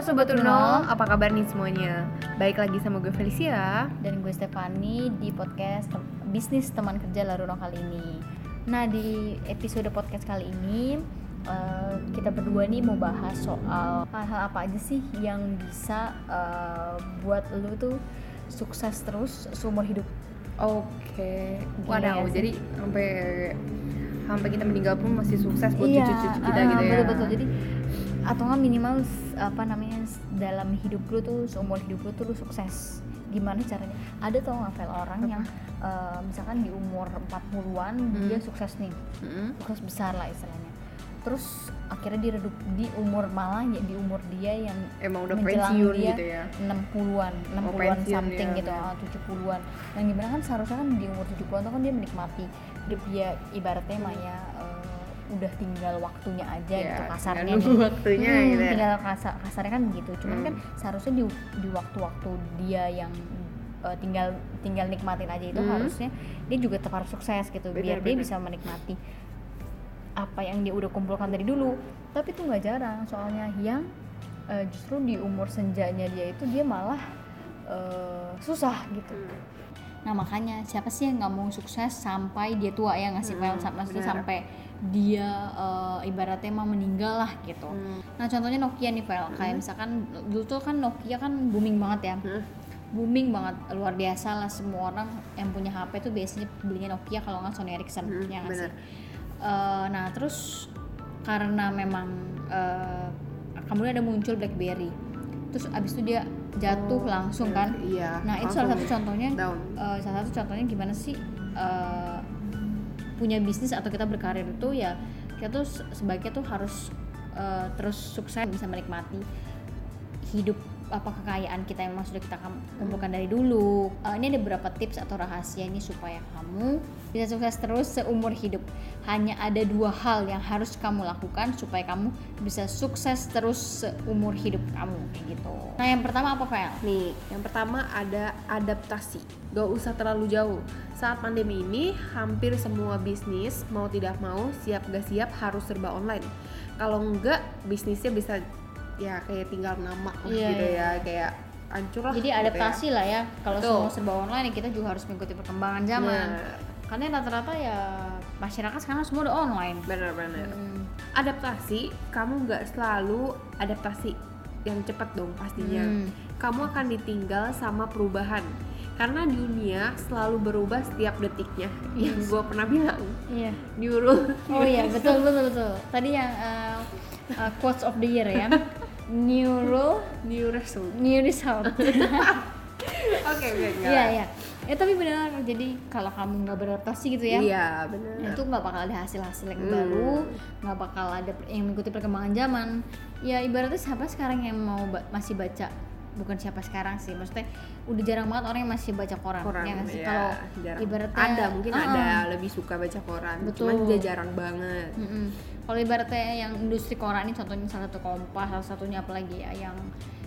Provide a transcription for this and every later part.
Sobat Uno, apa kabar nih semuanya? Baik lagi sama gue Felicia dan gue Stefani di podcast tem- bisnis teman kerja Laruno kali ini. Nah di episode podcast kali ini eh, kita berdua nih mau bahas soal hal-hal apa aja sih yang bisa eh, buat lu tuh sukses terus seumur hidup. Oke Gila Wadaw, sih. jadi sampai sampai kita meninggal pun masih sukses buat Iya, cucu-cucu kita ah, gitu ya Betul-betul. Jadi atau nggak minimal apa namanya dalam hidup lu tuh seumur hidup lu tuh lu sukses gimana caranya ada tau nggak orang Apa? yang eh, misalkan di umur 40-an dia Hmm. sukses nih Mm-mm. sukses besar lah istilahnya terus akhirnya dia redup di umur malah ya di umur dia yang Emang udah menjelang pensiun dia gitu ya 60-an, 60-an Oh, something ya, gitu, ya. ah, 70-an. Yang di mana kan seharusnya kan di umur 70-an tuh kan dia menikmati hidup dia ibaratnya mah ya eh, udah tinggal waktunya aja Ya, gitu kasarnya tinggal nih. waktunya Hmm, gitu ya. tinggal kasar, kasarnya kan begitu. Cuman Hmm. kan seharusnya di di waktu-waktu dia yang eh, tinggal tinggal nikmatin aja itu Hmm. harusnya dia juga tetap harus sukses gitu biar Benar, dia bisa menikmati apa yang dia udah kumpulkan dari dulu tapi itu nggak jarang soalnya yang eh, justru di umur senjanya dia itu dia malah eh, susah gitu Hmm. Nah makanya siapa sih yang nggak mau sukses sampai dia tua ya ngasih Hmm, maksudnya benar. sampai dia eh, ibaratnya mau meninggal lah gitu Hmm. nah contohnya Nokia nih file kayak misalkan dulu tuh kan Nokia kan booming banget ya Hmm. booming banget luar biasa lah semua orang yang punya HP tuh biasanya belinya Nokia kalau nggak Sony Ericsson Hmm, ya nggak benar. sih Eh, nah terus karena memang eh, kemudian ada muncul BlackBerry terus abis itu dia jatuh langsung kan? Iya nah itu salah satu contohnya down. eh, salah satu contohnya gimana sih eh, punya bisnis atau kita berkarir itu ya kita tuh se- sebaiknya tuh harus eh, terus sukses bisa menikmati hidup apa kekayaan kita yang sudah kita kumpulkan dari dulu Eh, ini ada beberapa tips atau rahasia ini supaya kamu bisa sukses terus seumur hidup hanya ada dua hal yang harus kamu lakukan supaya kamu bisa sukses terus seumur hidup kamu kayak gitu nah yang pertama apa Vel? Nih, yang pertama ada adaptasi. Gak usah terlalu jauh. Saat pandemi ini, hampir semua bisnis mau tidak mau, siap gak siap harus serba online. Kalau enggak, bisnisnya bisa ya kayak tinggal nama lah Iya, gitu iya. ya, kayak hancur lah. Jadi gitu ya. adaptasi lah ya. Kalau semua serba online ya kita juga harus mengikuti perkembangan zaman. Nah, Karena rata-rata ya masyarakat sekarang semua udah online. benar-benar. Hmm. Adaptasi, kamu nggak selalu adaptasi yang cepat dong pastinya. Hmm. Kamu akan ditinggal sama perubahan. Karena dunia selalu berubah setiap detiknya. Yang gue pernah bilang, Iya. Neuro. Oh iya betul betul betul. Tadi yang uh, uh, quotes of the year ya. Neural New result. new result. Oke, oke. Iya iya. Ya tapi benar. Jadi kalau kamu nggak beradaptasi gitu ya. Iya, benar. itu nggak bakal ada hasil-hasil yang Hmm. baru nggak bakal ada yang mengikuti perkembangan zaman ya ibaratnya siapa sekarang yang mau ba- masih baca bukan siapa sekarang sih maksudnya udah jarang banget orang yang masih baca koran, koran ya sih ya, kalau ibaratnya ada mungkin Ah, ada ah. lebih suka baca koran Betul. cuman dia jarang banget Mm-mm. kalau ibaratnya yang industri koran ini contohnya salah satu kompas salah satunya apalagi ya yang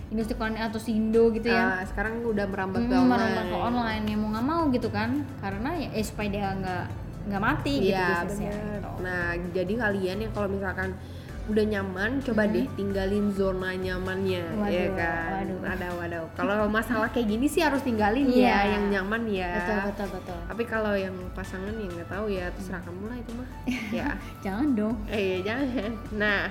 industri koran atau sindo gitu ya Ah, sekarang udah merambat ke Mm, online merambah ke online ya mau nggak mau gitu kan karena ya eh, supaya dia nggak nggak mati gitu Iya bisnisnya gitu. Nah jadi kalian yang kalau misalkan udah nyaman, coba deh tinggalin zona nyamannya, ya Hmm. Waduh, kan? waduh. Waduh, waduh. Kalau masalah kayak gini sih harus tinggalin Iya. ya, yang nyaman ya. betul betul betul Tapi kalau yang pasangan yang nggak tahu ya terserah kamu lah itu mah. ya. jangan dong Eh jangan. Nah,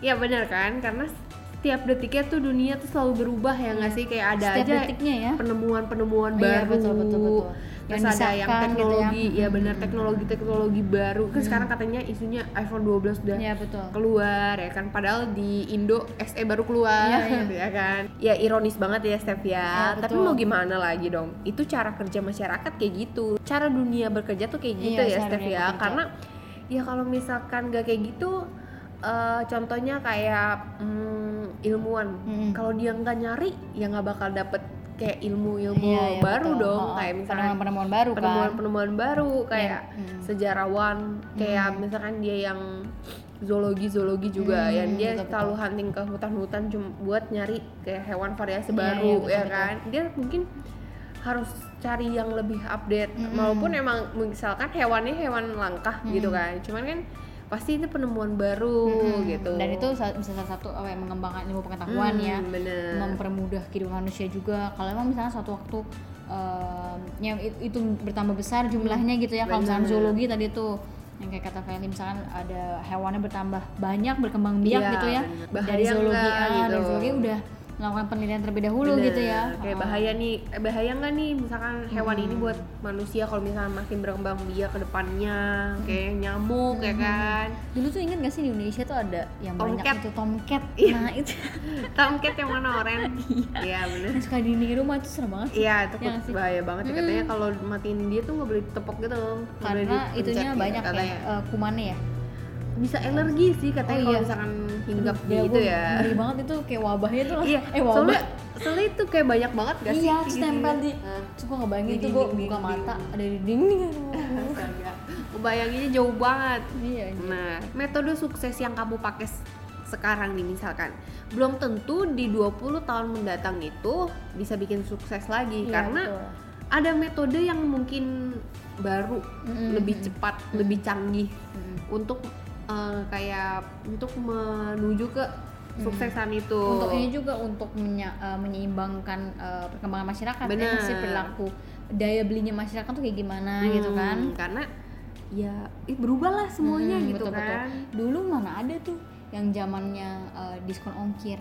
ya benar kan? Karena setiap detiknya tuh dunia tuh selalu berubah ya nggak Iya. sih? Kayak ada Setiap aja detiknya ya penemuan-penemuan Iya, baru. betul, betul, betul. Terus Yang ada yang disahkan gitu ya. teknologi, ya, benar Hmm. teknologi-teknologi baru. Kan sekarang katanya isunya iPhone 12 udah Iya betul. keluar ya kan padahal di Indo SE baru keluar Iya, iya. ya kan ya ironis banget ya Steph ya Iya, tapi betul. mau gimana lagi dong itu cara kerja masyarakat kayak gitu cara dunia bekerja tuh kayak gitu Iya, ya cara Steph ya bekerja. karena ya kalau misalkan gak kayak gitu eh, contohnya kayak mm, ilmuwan Mm-mm. kalau dia nggak nyari ya nggak bakal dapet kayak ilmu-ilmu Iya, iya, baru betul. dong Oh, kayak misalnya penemuan-penemuan baru kan. penemuan-penemuan baru kayak Hmm. sejarawan kayak Hmm. misalkan dia yang zoologi zoologi juga Hmm, yang dia betul, selalu betul. hunting ke hutan-hutan cuma buat nyari kayak hewan variasi Iya, baru iya, betul, ya betul. kan dia mungkin harus cari yang lebih update Mm-mm. walaupun emang misalkan hewannya hewan langka gitu Mm-mm. kan cuman kan pasti itu penemuan baru Mm-mm. gitu dan itu sa- bisa salah satu apa ya, mengembangkan ilmu pengetahuan Hmm, ya bener mempermudah kehidupan manusia juga kalau emang misalnya suatu waktu em, yang it- itu bertambah besar jumlahnya gitu ya kalau misalnya zoologi tadi tuh yang kayak kata Feli misalkan ada hewannya bertambah banyak berkembang biak Iya, gitu ya bener. dari zoologi ah, gitu. dari zoologi udah melakukan penelitian terlebih dahulu Bener. gitu ya kayak Oh. bahaya nih eh, bahaya nggak nih misalkan hewan Hmm. ini buat manusia kalau misalnya makin berkembang biak ke depannya kayak nyamuk ya Hmm. kan dulu tuh inget gak sih di Indonesia tuh ada yang banyak Tomcat. itu tomcat Iya. nah itu tomcat yang mana oren iya bener yang suka di rumah itu serem banget Iya, itu Iya sih? bahaya banget sih katanya kalau matiin dia tuh nggak boleh ditepok gitu. karena itunya gitu banyak ya eh, kumannya ya Bisa alergi sih katanya Oh, kalau iya. misalkan hinggap Ya gitu ampun, ya. ngeri banget itu kayak wabahnya tuh Iya, eh wabah soalnya soalnya itu kayak banyak banget gak sih? iya terus nempel di Nah, terus gue ngebayangin Di tuh gue buka mata ada di dinding astaga. Ngebayanginnya jauh banget. iya iya. Nah, metode sukses yang kamu pakai sekarang nih misalkan belum tentu di 20 tahun mendatang itu bisa bikin sukses lagi Iya, karena betul. ada metode yang mungkin baru, Mm-mm. lebih cepat, lebih canggih Mm-mm. untuk eh, kayak untuk menuju ke suksesan itu. untuk ini juga untuk menya- eh, menyeimbangkan eh, perkembangan masyarakat ya Bener. sih perilaku daya belinya masyarakat tuh kayak gimana gitu Hmm, kan Karena ya ih, berubah lah semuanya Mm, gitu betul, betul. kan. dulu mana ada tuh yang zamannya eh, diskon ongkir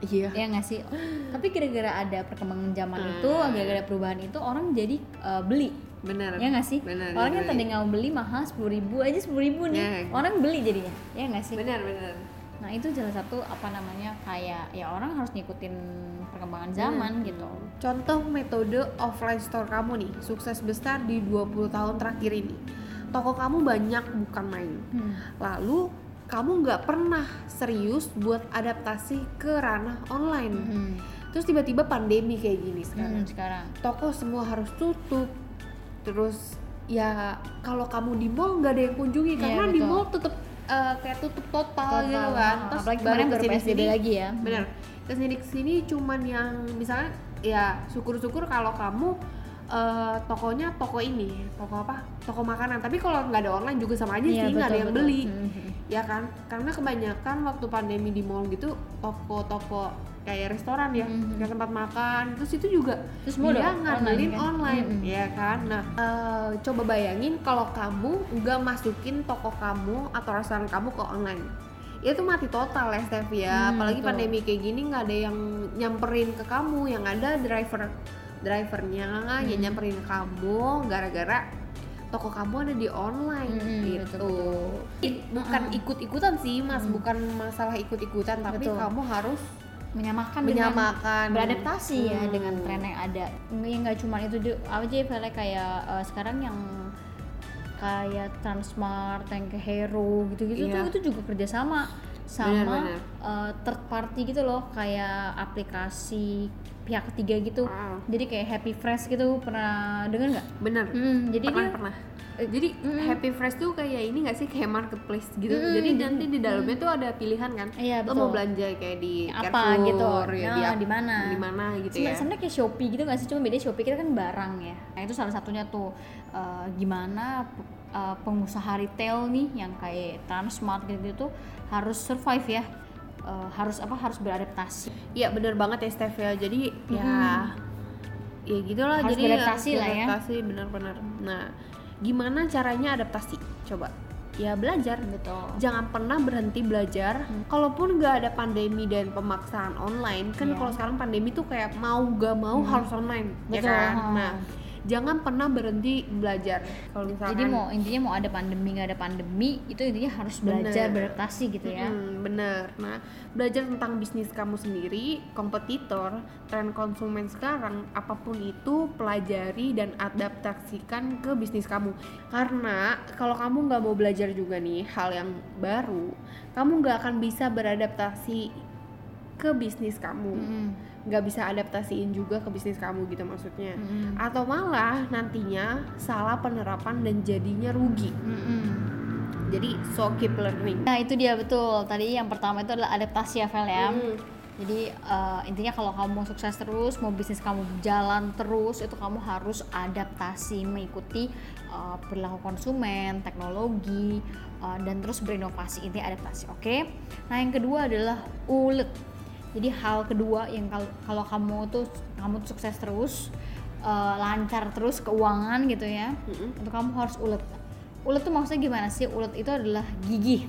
Iya. ya nggak sih tapi gara-gara ada perkembangan zaman Hmm. itu gara-gara perubahan itu orang jadi eh, beli Benar. ya nggak sih Benar. orang yang tadi nggak mau beli mahal sepuluh ribu aja sepuluh ribu nih Ya. orang beli jadinya ya nggak sih Benar, benar. nah itu salah satu apa namanya kayak ya orang harus ngikutin perkembangan zaman Hmm. gitu Contoh metode offline store kamu nih, sukses besar di 20 tahun terakhir ini. Toko kamu banyak bukan main. Hmm. Lalu kamu nggak pernah serius buat adaptasi ke ranah online. Hmm. Terus tiba-tiba pandemi kayak gini sekarang. Hmm, sekarang Toko semua harus tutup. Terus ya kalau kamu di mall nggak ada yang kunjungi Iya, karena di betul. mall tutup eh, kayak tutup total, Total. gitu kan. Nah, Terus apalagi kemarin baru kesini-sini- PSBB lagi ya. Bener. Ke sini ke sini cuman yang misalnya ya syukur-syukur kalau kamu eh, tokonya toko ini, toko apa? Toko makanan. Tapi kalau nggak ada online juga sama aja Iya, sih nggak ada yang betul. beli Hmm, hmm. ya kan karena kebanyakan waktu pandemi di mall gitu toko-toko kayak restoran ya Mhm. kayak tempat makan terus itu juga Terus dia udah ngandelin online, kan? online, Mhm. ya kan nah eh, coba bayangin kalau kamu nggak masukin toko kamu atau restoran kamu ke online itu mati total ya Steph ya Hmm, apalagi betul. pandemi kayak gini nggak ada yang nyamperin ke kamu yang ada driver drivernya yang Hmm. nyamperin ke kamu gara-gara toko kamu ada di online Mm-mm, gitu betul, I- bukan Mm-mm. ikut-ikutan sih mas Mm. bukan masalah ikut-ikutan tapi Betul. kamu harus menyamakan menyamakan dengan beradaptasi ya Hmm. dengan tren yang ada nggak nggak cuma itu aja Vele, kayak eh, sekarang yang kayak Transmart yang ke Hero gitu-gitu Iya. tuh itu juga kerjasama sama Benar-benar. eh, third party gitu loh kayak aplikasi pihak ketiga gitu Ah. jadi kayak Happy Fresh gitu pernah dengar nggak? bener Hmm, jadi pernah dia pernah jadi Mm-mm. Happy Fresh tuh kayak ini gak sih? Kayak marketplace gitu. Mm-mm, jadi nanti di dalamnya tuh ada pilihan kan? Iya, lo betul. mau belanja kayak di Apa Carrefour, gitu. ya, Nah, di, mana? di mana gitu Sebenarnya- ya. sebenarnya kayak Shopee gitu nggak sih? Cuma beda Shopee kita kan barang ya. Nah itu salah satunya tuh eh, gimana eh, pengusaha retail nih yang kayak Transmart gitu tuh harus survive ya. Eh, harus apa? Harus beradaptasi. Iya bener banget ya Steph ya. Jadi ya ya gitulah. Harus jadi beradaptasi lah ya. beradaptasi bener-bener. Nah gimana caranya adaptasi? Coba. Ya belajar gitu jangan pernah berhenti belajar. Kalaupun nggak ada pandemi dan pemaksaan online kan Iya. kalau sekarang pandemi tuh kayak mau gak mau harus online Betul, ya kan nah jangan pernah berhenti belajar kalau misalkan jadi mau intinya mau ada pandemi nggak ada pandemi itu intinya harus belajar Bener. beradaptasi gitu ya Mm, bener. Nah, belajar tentang bisnis kamu sendiri, kompetitor, tren konsumen sekarang, apa pun itu, pelajari dan adaptasikan ke bisnis kamu. Karena kalau kamu nggak mau belajar juga nih hal yang baru, kamu nggak akan bisa beradaptasi ke bisnis kamu. Nggak bisa adaptasiin juga ke bisnis kamu gitu maksudnya. Mm-mm. Atau malah nantinya salah penerapan dan jadinya rugi. Mm-mm. Jadi so keep learning. Nah itu dia betul. Tadi yang pertama itu adalah adaptasi ya Vel ya. Hmm. Jadi uh, intinya kalau kamu mau sukses terus, mau bisnis kamu jalan terus, itu kamu harus adaptasi mengikuti uh, perilaku konsumen, teknologi, uh, dan terus berinovasi. Intinya adaptasi, oke? Okay? Nah yang kedua adalah ulet. Jadi hal kedua yang kalau kamu tuh kamu tuh sukses terus, uh, lancar terus keuangan gitu ya, mm-hmm. itu kamu harus ulet. Ulet tuh maksudnya gimana sih? Ulet itu adalah gigih,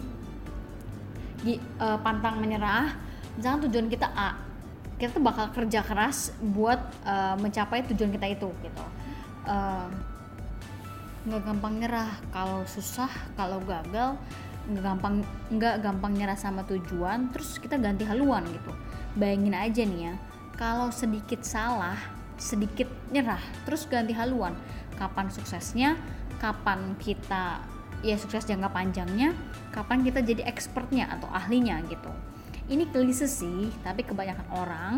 G- uh, pantang menyerah misalkan tujuan kita A kita tuh bakal kerja keras buat uh, mencapai tujuan kita itu gitu uh, nggak gampang nyerah kalau susah kalau gagal nggak gampang nggak gampang nyerah sama tujuan terus kita ganti haluan gitu bayangin aja nih ya kalau sedikit salah sedikit nyerah terus ganti haluan kapan suksesnya kapan kita ya sukses jangka panjangnya kapan kita jadi expertnya atau ahlinya gitu. Ini klise sih tapi kebanyakan orang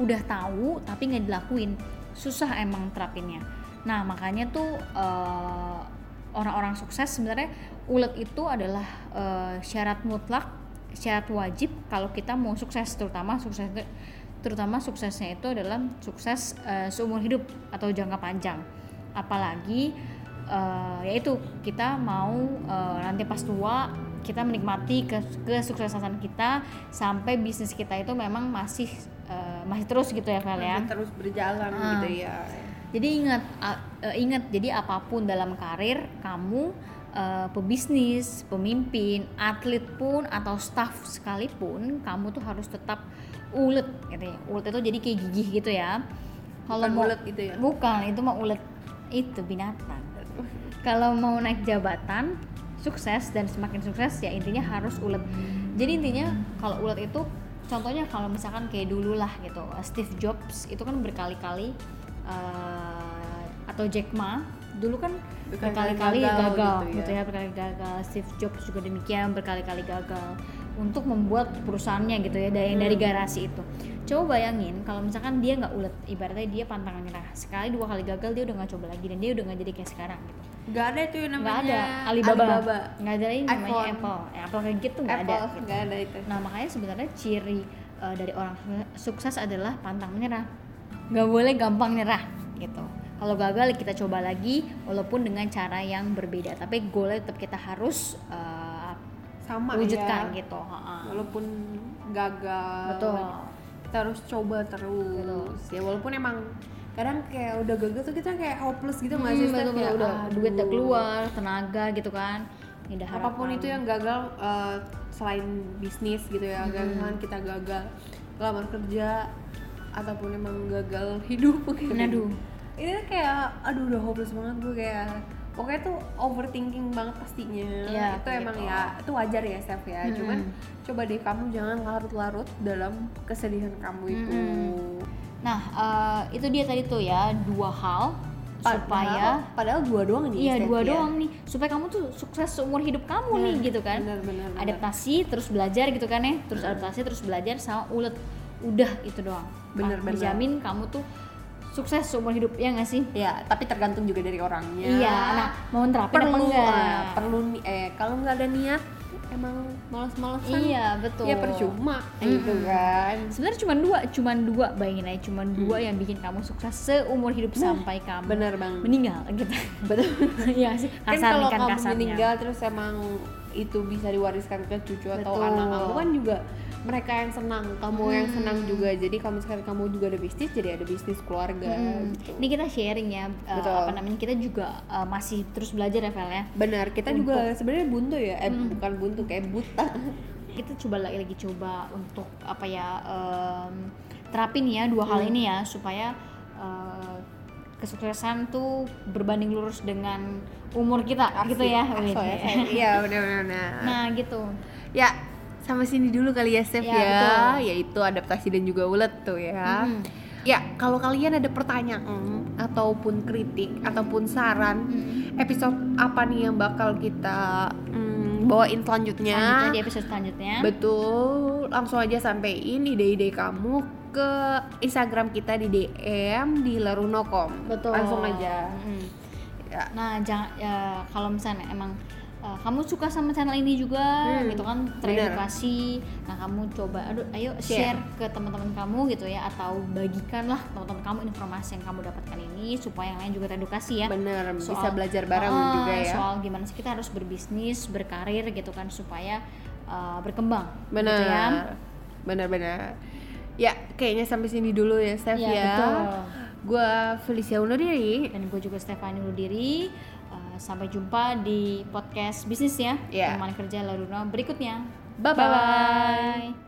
udah tahu tapi nggak dilakuin. Susah emang terapinnya. Nah makanya tuh uh, orang-orang sukses sebenarnya ulet itu adalah uh, syarat mutlak syarat wajib kalau kita mau sukses terutama sukses terutama suksesnya itu adalah sukses uh, seumur hidup atau jangka panjang. Apalagi uh, yaitu kita mau uh, nanti pas tua kita menikmati ke kesuksesan kita sampai bisnis kita itu memang masih uh, masih terus gitu ya kalian ya? Terus berjalan uh. gitu ya. Jadi ingat uh, ingat jadi apa pun dalam karir kamu uh, pebisnis pemimpin atlet pun atau staff sekalipun kamu tuh harus tetap ulet gitu ya. Ulet itu jadi kayak gigih gitu ya. Kalau mau ulet gitu ya? Bukan itu mah ulet. Itu binatang. Kalau mau naik jabatan sukses dan semakin sukses ya intinya harus ulet. Jadi intinya kalau ulet itu contohnya kalau misalkan kayak dulu lah gitu Steve Jobs itu kan berkali-kali uh, atau Jack Ma dulu kan berkali-kali gagal, gagal gitu, ya. gitu ya. berkali-kali gagal. Steve Jobs juga demikian berkali-kali gagal untuk membuat perusahaannya gitu ya dari hmm. dari garasi itu. Coba bayangin kalau misalkan dia nggak ulet ibaratnya dia pantangan nyerah. Sekali dua kali gagal dia udah nggak coba lagi dan dia udah nggak jadi kayak sekarang gitu. Nggak ada itu yang namanya nggak ada. Alibaba, Alibaba. nggak ada ini namanya Apple. Ya, Apple kayak gitu nggak ada gitu. nggak ada itu. Nah makanya sebenarnya ciri uh, dari orang sukses adalah pantang menyerah. Nggak boleh gampang nyerah gitu kalau gagal kita coba lagi walaupun dengan cara yang berbeda. Tapi goalnya tetap kita harus uh, sama wujudkan ya. gitu. Ha walaupun gagal betul. kita harus coba terus. Betul. ya walaupun emang kadang kayak udah gagal tuh kita kayak hopeless gitu nggak hmm, sih betul, betul, udah duit udah keluar tenaga gitu kan. Tidak apa pun itu yang gagal uh, selain bisnis gitu ya hmm. gagal kita gagal. Lamar kerja ataupun emang gagal hidup gitu. Aduh. Ini kayak aduh udah hopeless banget gue kayak pokoknya tuh overthinking banget pastinya ya, itu emang gitu. ya itu wajar ya Steph ya hmm. cuman coba deh kamu jangan larut-larut dalam kesedihan kamu itu nah uh, itu dia tadi tuh ya dua hal padahal, supaya padahal dua doang nih iya dua ya. doang nih supaya kamu tuh sukses seumur hidup kamu nih gitu kan bener, bener, bener. adaptasi terus belajar gitu kan ya terus adaptasi terus belajar sama ulet udah itu doang bener, bener. dijamin kamu tuh sukses seumur hidup ya nggak sih? Ya, tapi tergantung juga dari orangnya. Iya, nah mau nerapin perlu, apa enggak? Uh, perlu eh kalau nggak ada niat emang malas-malasan. Iya, betul. Ya percuma mm -hmm. gitu kan. Sebenarnya cuma dua, cuma dua bayangin aja cuma hmm. dua yang bikin kamu sukses seumur hidup nah, sampai kamu bener bang meninggal gitu. Betul. Iya sih. Kasar kan kalau kan kamu kasarnya. meninggal terus emang itu bisa diwariskan ke cucu betul. atau anak kamu kan juga mereka yang senang kamu hmm. yang senang juga jadi kalau misalkan kamu juga ada bisnis jadi ada bisnis keluarga hmm. gitu. ini kita sharing ya uh, apa namanya kita juga uh, masih terus belajar ya Vel ya benar kita untuk, juga sebenarnya buntu ya eh hmm. bukan buntu kayak buta kita coba lagi lagi coba untuk apa ya um, terapin ya dua hmm. hal ini ya supaya uh, kesuksesan tuh berbanding lurus dengan umur kita Asik. gitu ya, ya iya benar-benar nah gitu ya sama sini dulu kali ya Steph ya, ya. yaitu adaptasi dan juga ulet tuh ya. Hmm. Ya, kalau kalian ada pertanyaan ataupun kritik ataupun saran hmm. episode apa nih yang bakal kita hmm, bawain selanjutnya? Selanjutnya di episode selanjutnya. Betul, langsung aja sampein ide-ide kamu ke Instagram kita di DM di larunokom. Betul. Langsung aja. Hmm. Ya. Nah, jangan ya kalau misalnya emang uh, kamu suka sama channel ini juga Hmm, gitu kan teredukasi. Nah kamu coba aduh ayo Share. share ke teman-teman kamu gitu ya atau bagikanlah teman-teman kamu informasi yang kamu dapatkan ini supaya yang lain juga teredukasi ya. Bener bisa Soal- belajar bareng Ah, juga ya. soal gimana sih kita harus berbisnis berkarir gitu kan supaya uh, berkembang bener gitu ya. Bener-bener ya kayaknya sampai sini dulu ya Steph Iya, ya, betul. gue Felicia undur diri. Dan gue juga Stefani Uh, sampai jumpa di podcast bisnis ya Iya. teman kerja Laruna berikutnya Bye-bye. Bye-bye.